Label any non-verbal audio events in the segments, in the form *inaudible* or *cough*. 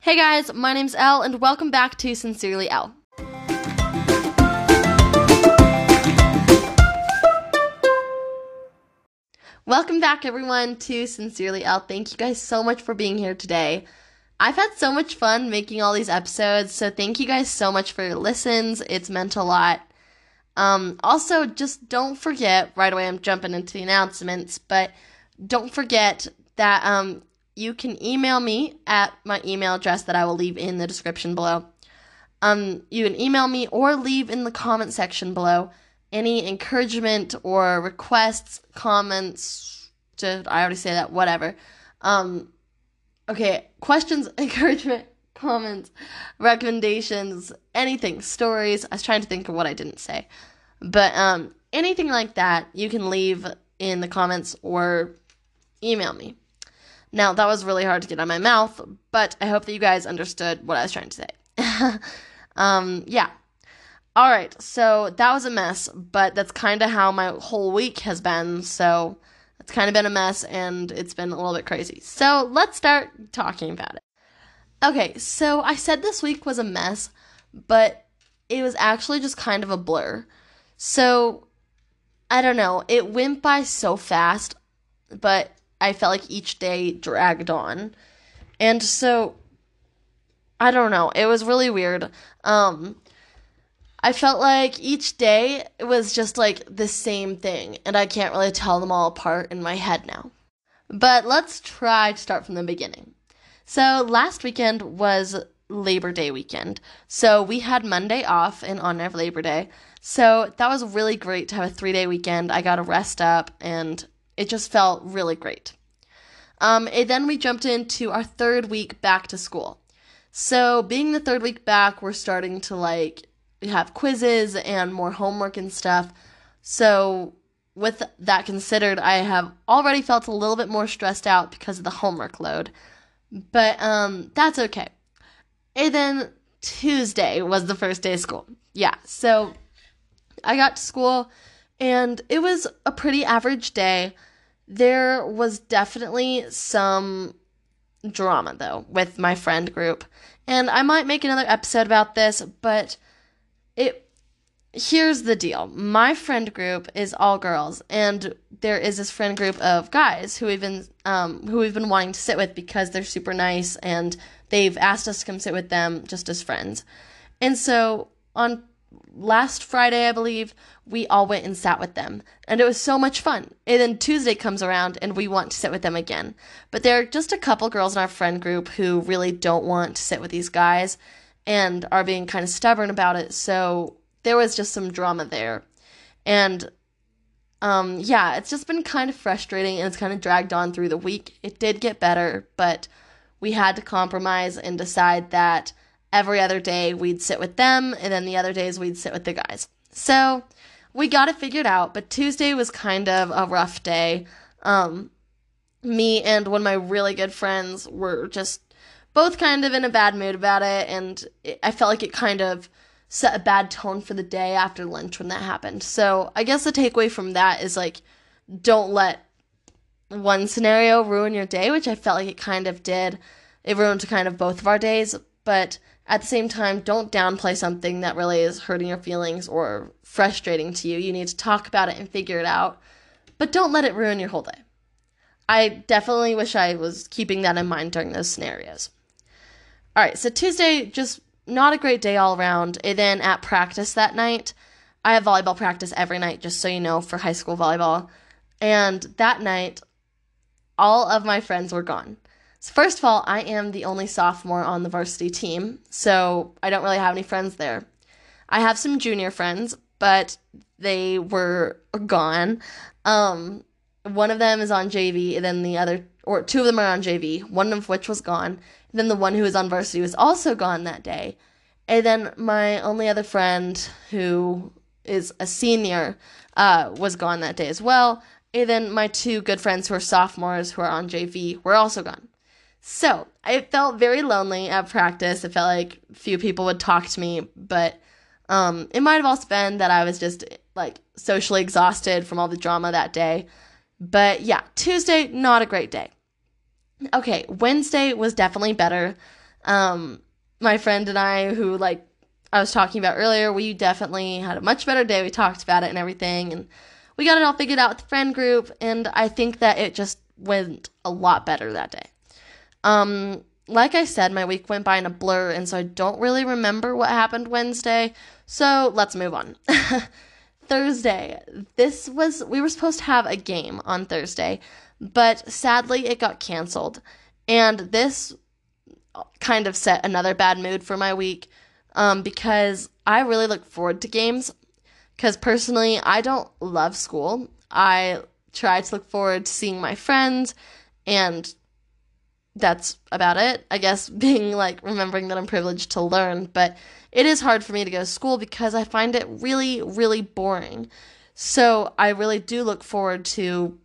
Hey guys, my name's Elle, and welcome back to Sincerely Elle. Welcome back, everyone, to Sincerely Elle. Thank you guys so much for being here today. I've had so much fun making all these episodes, so thank you guys so much for your listens. It's meant a lot. Um, also, just don't forget, right away, I'm jumping into the announcements, but don't forget that um, you can email me at my email address that I will leave in the description below. Um, you can email me or leave in the comment section below any encouragement or requests, comments. To, I already say that, whatever. Um, okay, questions, *laughs* encouragement, comments, recommendations, anything, stories. I was trying to think of what I didn't say. But um, anything like that, you can leave in the comments or email me. Now, that was really hard to get out of my mouth, but I hope that you guys understood what I was trying to say. *laughs* um, yeah. All right, so that was a mess, but that's kind of how my whole week has been. So it's kind of been a mess and it's been a little bit crazy. So let's start talking about it. Okay, so I said this week was a mess, but it was actually just kind of a blur. So I don't know, it went by so fast, but I felt like each day dragged on. And so I don't know, it was really weird. Um I felt like each day was just like the same thing, and I can't really tell them all apart in my head now. But let's try to start from the beginning. So, last weekend was Labor Day weekend. So, we had Monday off in honor of Labor Day. So, that was really great to have a three day weekend. I got to rest up, and it just felt really great. Um, and then we jumped into our third week back to school. So, being the third week back, we're starting to like have quizzes and more homework and stuff. So, with that considered, I have already felt a little bit more stressed out because of the homework load. But um, that's okay. And then Tuesday was the first day of school. Yeah, so I got to school and it was a pretty average day. There was definitely some drama though with my friend group. And I might make another episode about this, but it here's the deal. My friend group is all girls, and there is this friend group of guys who we've been um, who we've been wanting to sit with because they're super nice, and they've asked us to come sit with them just as friends. And so on last Friday, I believe, we all went and sat with them, and it was so much fun. And then Tuesday comes around, and we want to sit with them again. But there are just a couple girls in our friend group who really don't want to sit with these guys and are being kind of stubborn about it. So there was just some drama there. And um, yeah, it's just been kind of frustrating and it's kind of dragged on through the week. It did get better, but we had to compromise and decide that every other day we'd sit with them and then the other days we'd sit with the guys. So we got it figured out, but Tuesday was kind of a rough day. Um, me and one of my really good friends were just both kind of in a bad mood about it, and it, I felt like it kind of set a bad tone for the day after lunch when that happened. So I guess the takeaway from that is like, don't let one scenario ruin your day, which I felt like it kind of did. It ruined kind of both of our days, but at the same time, don't downplay something that really is hurting your feelings or frustrating to you. You need to talk about it and figure it out, but don't let it ruin your whole day. I definitely wish I was keeping that in mind during those scenarios. All right, so Tuesday, just not a great day all around. And then at practice that night, I have volleyball practice every night, just so you know, for high school volleyball. And that night, all of my friends were gone. So, first of all, I am the only sophomore on the varsity team, so I don't really have any friends there. I have some junior friends, but they were gone. Um, one of them is on JV, and then the other, or two of them are on JV, one of which was gone. And then the one who was on varsity was also gone that day. And then my only other friend, who is a senior, uh, was gone that day as well. And then my two good friends who are sophomores who are on JV were also gone. So I felt very lonely at practice. It felt like few people would talk to me, but um, it might have also been that I was just like socially exhausted from all the drama that day. But yeah, Tuesday, not a great day. Okay, Wednesday was definitely better. Um, my friend and I, who like I was talking about earlier, we definitely had a much better day. We talked about it and everything, and we got it all figured out with the friend group. And I think that it just went a lot better that day. Um, like I said, my week went by in a blur, and so I don't really remember what happened Wednesday. So let's move on. *laughs* Thursday. This was, we were supposed to have a game on Thursday, but sadly it got canceled. And this kind of set another bad mood for my week um, because I really look forward to games. Because personally, I don't love school. I try to look forward to seeing my friends and that's about it. I guess *laughs* being like remembering that I'm privileged to learn, but it is hard for me to go to school because I find it really, really boring. So I really do look forward to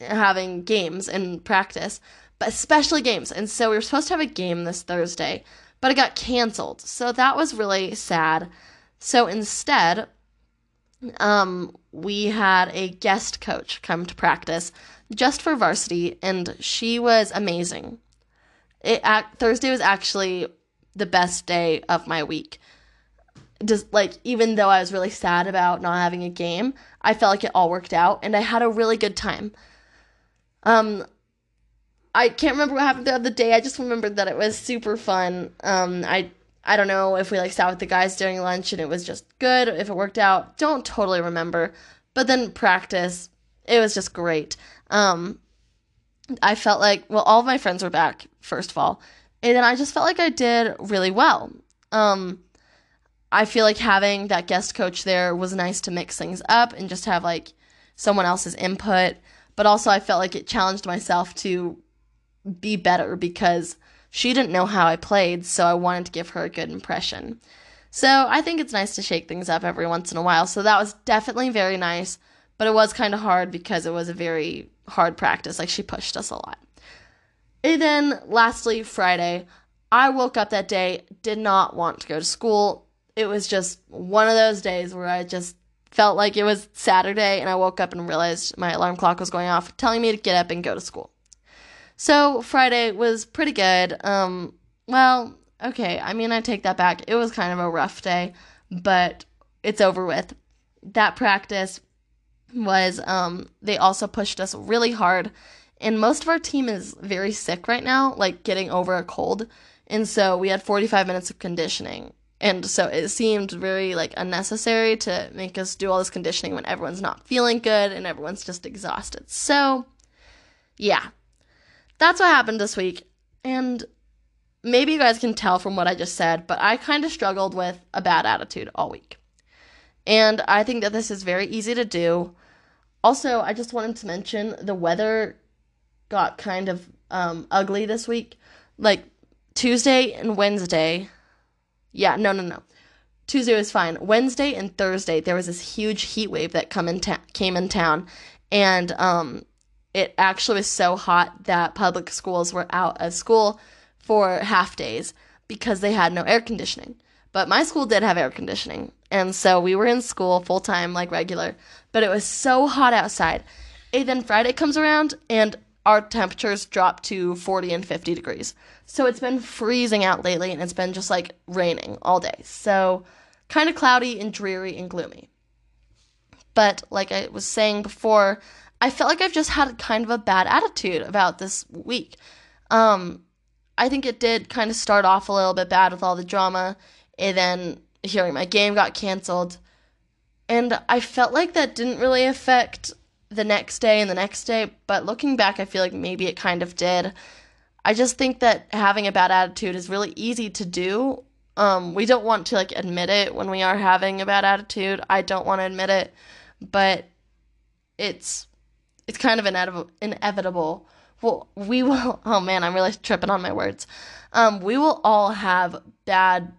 having games and practice, but especially games. And so we were supposed to have a game this Thursday, but it got canceled. So that was really sad. So instead, um, we had a guest coach come to practice just for varsity, and she was amazing it Thursday was actually the best day of my week. Just like even though I was really sad about not having a game, I felt like it all worked out and I had a really good time. Um I can't remember what happened the other day. I just remembered that it was super fun. Um I I don't know if we like sat with the guys during lunch and it was just good, if it worked out. Don't totally remember. But then practice, it was just great. Um I felt like, well, all of my friends were back, first of all. And then I just felt like I did really well. Um, I feel like having that guest coach there was nice to mix things up and just have like someone else's input. But also, I felt like it challenged myself to be better because she didn't know how I played, so I wanted to give her a good impression. So I think it's nice to shake things up every once in a while. So that was definitely very nice, but it was kind of hard because it was a very hard practice. Like she pushed us a lot. And then lastly, Friday, I woke up that day, did not want to go to school. It was just one of those days where I just felt like it was Saturday and I woke up and realized my alarm clock was going off, telling me to get up and go to school. So Friday was pretty good. Um, well, okay, I mean, I take that back. It was kind of a rough day, but it's over with. That practice was um, they also pushed us really hard. And most of our team is very sick right now, like getting over a cold. And so we had 45 minutes of conditioning. And so it seemed very like unnecessary to make us do all this conditioning when everyone's not feeling good and everyone's just exhausted. So, yeah. That's what happened this week. And maybe you guys can tell from what I just said, but I kind of struggled with a bad attitude all week. And I think that this is very easy to do. Also, I just wanted to mention the weather got kind of um, ugly this week. Like Tuesday and Wednesday. Yeah, no, no, no. Tuesday was fine. Wednesday and Thursday, there was this huge heat wave that come in ta- came in town, and um, it actually was so hot that public schools were out of school for half days because they had no air conditioning. But my school did have air conditioning, and so we were in school full time, like regular. But it was so hot outside. And then Friday comes around, and our temperatures drop to 40 and 50 degrees. So it's been freezing out lately, and it's been just like raining all day. So kind of cloudy and dreary and gloomy. But like I was saying before, I felt like I've just had kind of a bad attitude about this week. Um, I think it did kind of start off a little bit bad with all the drama, and then hearing my game got canceled. And I felt like that didn't really affect the next day and the next day, but looking back, I feel like maybe it kind of did. I just think that having a bad attitude is really easy to do. Um, we don't want to like admit it when we are having a bad attitude. I don't want to admit it, but it's it's kind of inevitable. Inevitable. Well, we will. *laughs* Oh man, I'm really tripping on my words. Um, we will all have bad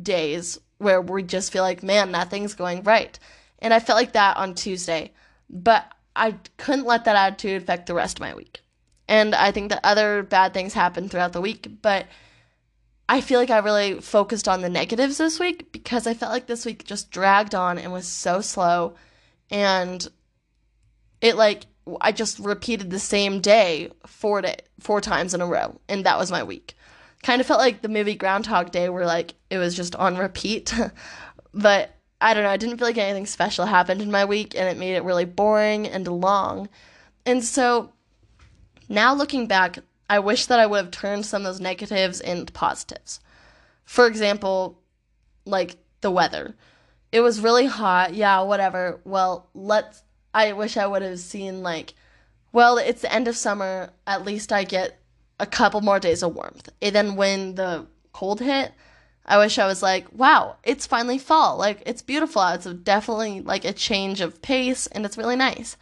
days where we just feel like, man, nothing's going right. And I felt like that on Tuesday, but I couldn't let that attitude affect the rest of my week. And I think that other bad things happened throughout the week, but I feel like I really focused on the negatives this week because I felt like this week just dragged on and was so slow. And it like, I just repeated the same day four, day, four times in a row, and that was my week. Kind of felt like the movie Groundhog Day, where like it was just on repeat. *laughs* but I don't know, I didn't feel like anything special happened in my week, and it made it really boring and long. And so now looking back, I wish that I would have turned some of those negatives into positives. For example, like the weather. It was really hot. Yeah, whatever. Well, let's I wish I would have seen like well, it's the end of summer. At least I get a couple more days of warmth. And then when the cold hit, I wish I was like, wow, it's finally fall. Like it's beautiful. It's definitely like a change of pace and it's really nice.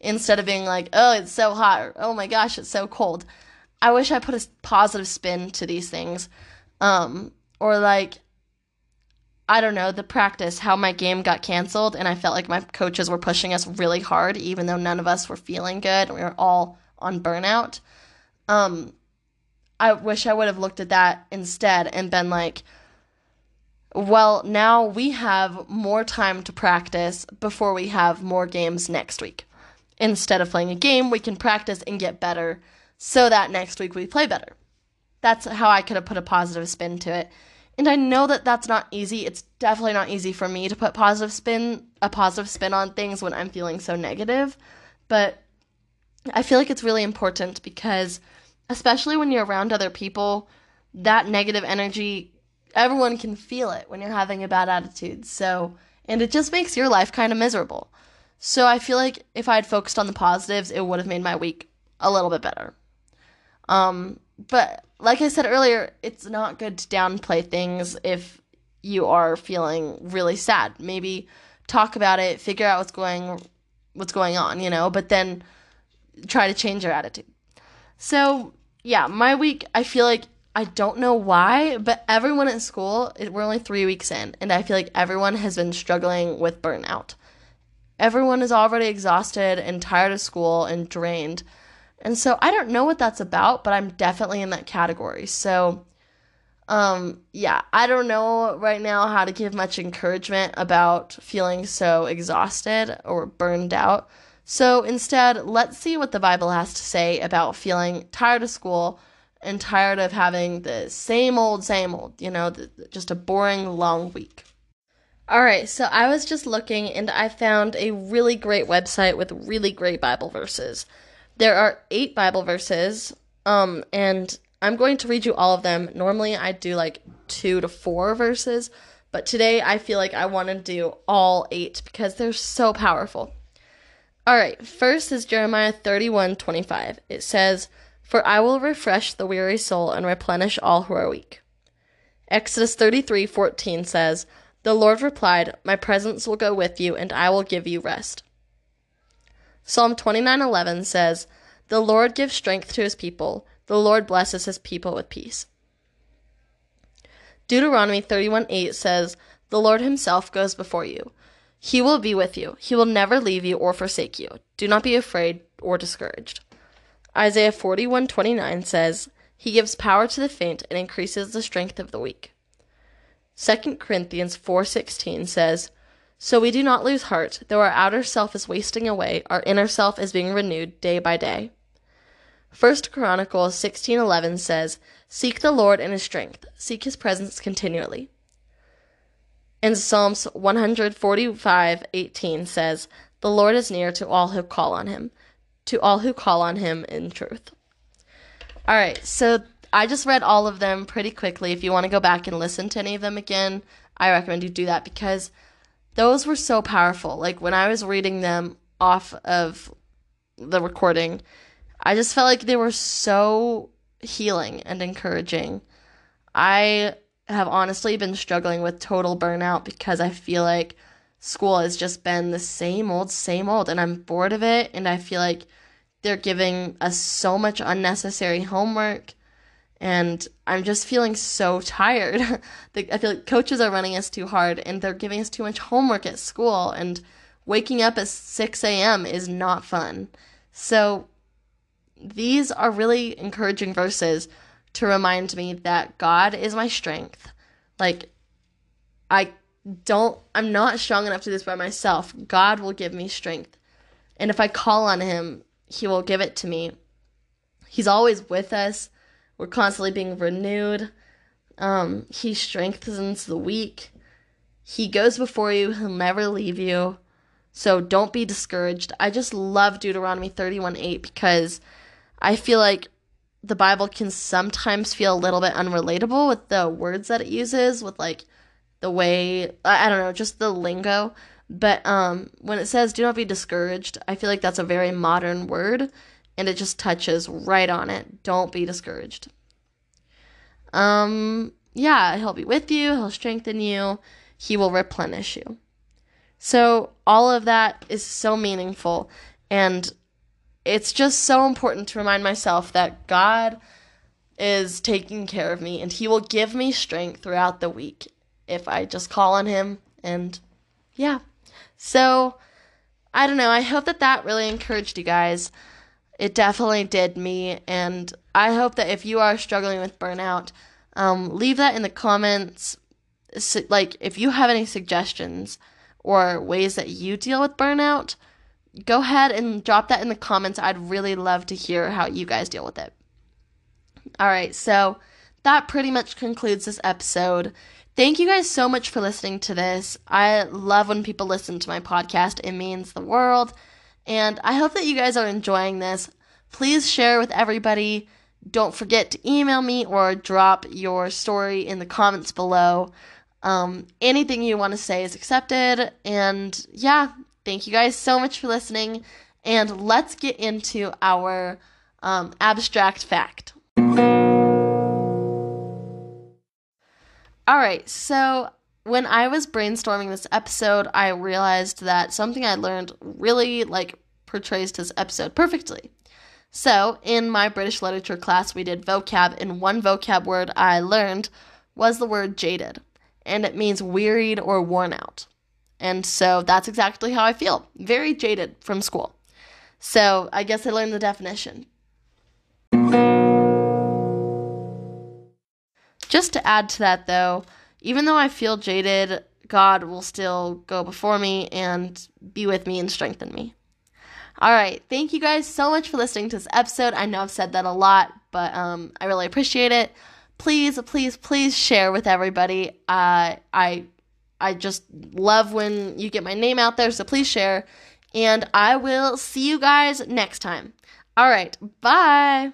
Instead of being like, oh, it's so hot or oh my gosh, it's so cold. I wish I put a positive spin to these things. Um, or like I don't know, the practice, how my game got canceled, and I felt like my coaches were pushing us really hard, even though none of us were feeling good. We were all on burnout. Um, I wish I would have looked at that instead and been like, well, now we have more time to practice before we have more games next week. Instead of playing a game, we can practice and get better so that next week we play better. That's how I could have put a positive spin to it. And I know that that's not easy. It's definitely not easy for me to put positive spin, a positive spin on things when I'm feeling so negative. But I feel like it's really important because especially when you're around other people, that negative energy, everyone can feel it when you're having a bad attitude. So, and it just makes your life kind of miserable. So I feel like if I had focused on the positives, it would have made my week a little bit better. Um, but like I said earlier, it's not good to downplay things if you are feeling really sad. Maybe talk about it, figure out what's going what's going on, you know, but then try to change your attitude. So, yeah, my week, I feel like I don't know why, but everyone at school, we're only 3 weeks in, and I feel like everyone has been struggling with burnout. Everyone is already exhausted and tired of school and drained. And so I don't know what that's about, but I'm definitely in that category. So um yeah, I don't know right now how to give much encouragement about feeling so exhausted or burned out. So instead, let's see what the Bible has to say about feeling tired of school and tired of having the same old, same old, you know, the, just a boring, long week. All right, so I was just looking and I found a really great website with really great Bible verses. There are eight Bible verses, um, and I'm going to read you all of them. Normally, I do like two to four verses, but today I feel like I want to do all eight because they're so powerful. All right, first is Jeremiah 31 25. It says, For I will refresh the weary soul and replenish all who are weak. Exodus 33 14 says, The Lord replied, My presence will go with you, and I will give you rest. Psalm 29:11 says, "The Lord gives strength to his people; the Lord blesses his people with peace." Deuteronomy 31 8 says, "The Lord himself goes before you. He will be with you. He will never leave you or forsake you. Do not be afraid or discouraged." Isaiah 41:29 says, "He gives power to the faint and increases the strength of the weak." 2 Corinthians 4:16 says, so we do not lose heart, though our outer self is wasting away, our inner self is being renewed day by day. First Chronicles 16:11 says, "Seek the Lord in his strength, seek his presence continually." And Psalms 145:18 says, "The Lord is near to all who call on him, to all who call on him in truth." All right, so I just read all of them pretty quickly. If you want to go back and listen to any of them again, I recommend you do that because those were so powerful. Like when I was reading them off of the recording, I just felt like they were so healing and encouraging. I have honestly been struggling with total burnout because I feel like school has just been the same old, same old, and I'm bored of it. And I feel like they're giving us so much unnecessary homework and I'm just feeling so tired. *laughs* I feel like coaches are running us too hard and they're giving us too much homework at school, and waking up at 6 a.m. is not fun. So, these are really encouraging verses to remind me that God is my strength. Like, I don't, I'm not strong enough to do this by myself. God will give me strength. And if I call on Him, He will give it to me. He's always with us We're constantly being renewed. Um, he strengthens the weak. He goes before you, he'll never leave you. So don't be discouraged. I just love Deuteronomy 31 8 because I feel like the Bible can sometimes feel a little bit unrelatable with the words that it uses, with like the way, I don't know, just the lingo. But um, when it says do not be discouraged, I feel like that's a very modern word and it just touches right on it. Don't be discouraged. Um, yeah, he'll be with you, he'll strengthen you, he will replenish you. So, all of that is so meaningful. And it's just so important to remind myself that God is taking care of me and He will give me strength throughout the week if I just call on Him. And yeah. So, I don't know. I hope that that really encouraged you guys. It definitely did me. And I hope that if you are struggling with burnout, um, leave that in the comments. So, like, if you have any suggestions or ways that you deal with burnout, go ahead and drop that in the comments. I'd really love to hear how you guys deal with it. All right, so that pretty much concludes this episode. Thank you guys so much for listening to this. I love when people listen to my podcast, it means the world. And I hope that you guys are enjoying this. Please share with everybody. Don't forget to email me or drop your story in the comments below. Um, anything you want to say is accepted. And yeah, thank you guys so much for listening. And let's get into our um, abstract fact. All right, so when I was brainstorming this episode, I realized that something I learned really like portrays this episode perfectly. So, in my British literature class, we did vocab, and one vocab word I learned was the word jaded, and it means wearied or worn out. And so that's exactly how I feel very jaded from school. So, I guess I learned the definition. Just to add to that, though, even though I feel jaded, God will still go before me and be with me and strengthen me. All right, thank you guys so much for listening to this episode. I know I've said that a lot, but um, I really appreciate it. Please, please, please share with everybody. Uh, I I just love when you get my name out there, so please share. And I will see you guys next time. All right, bye.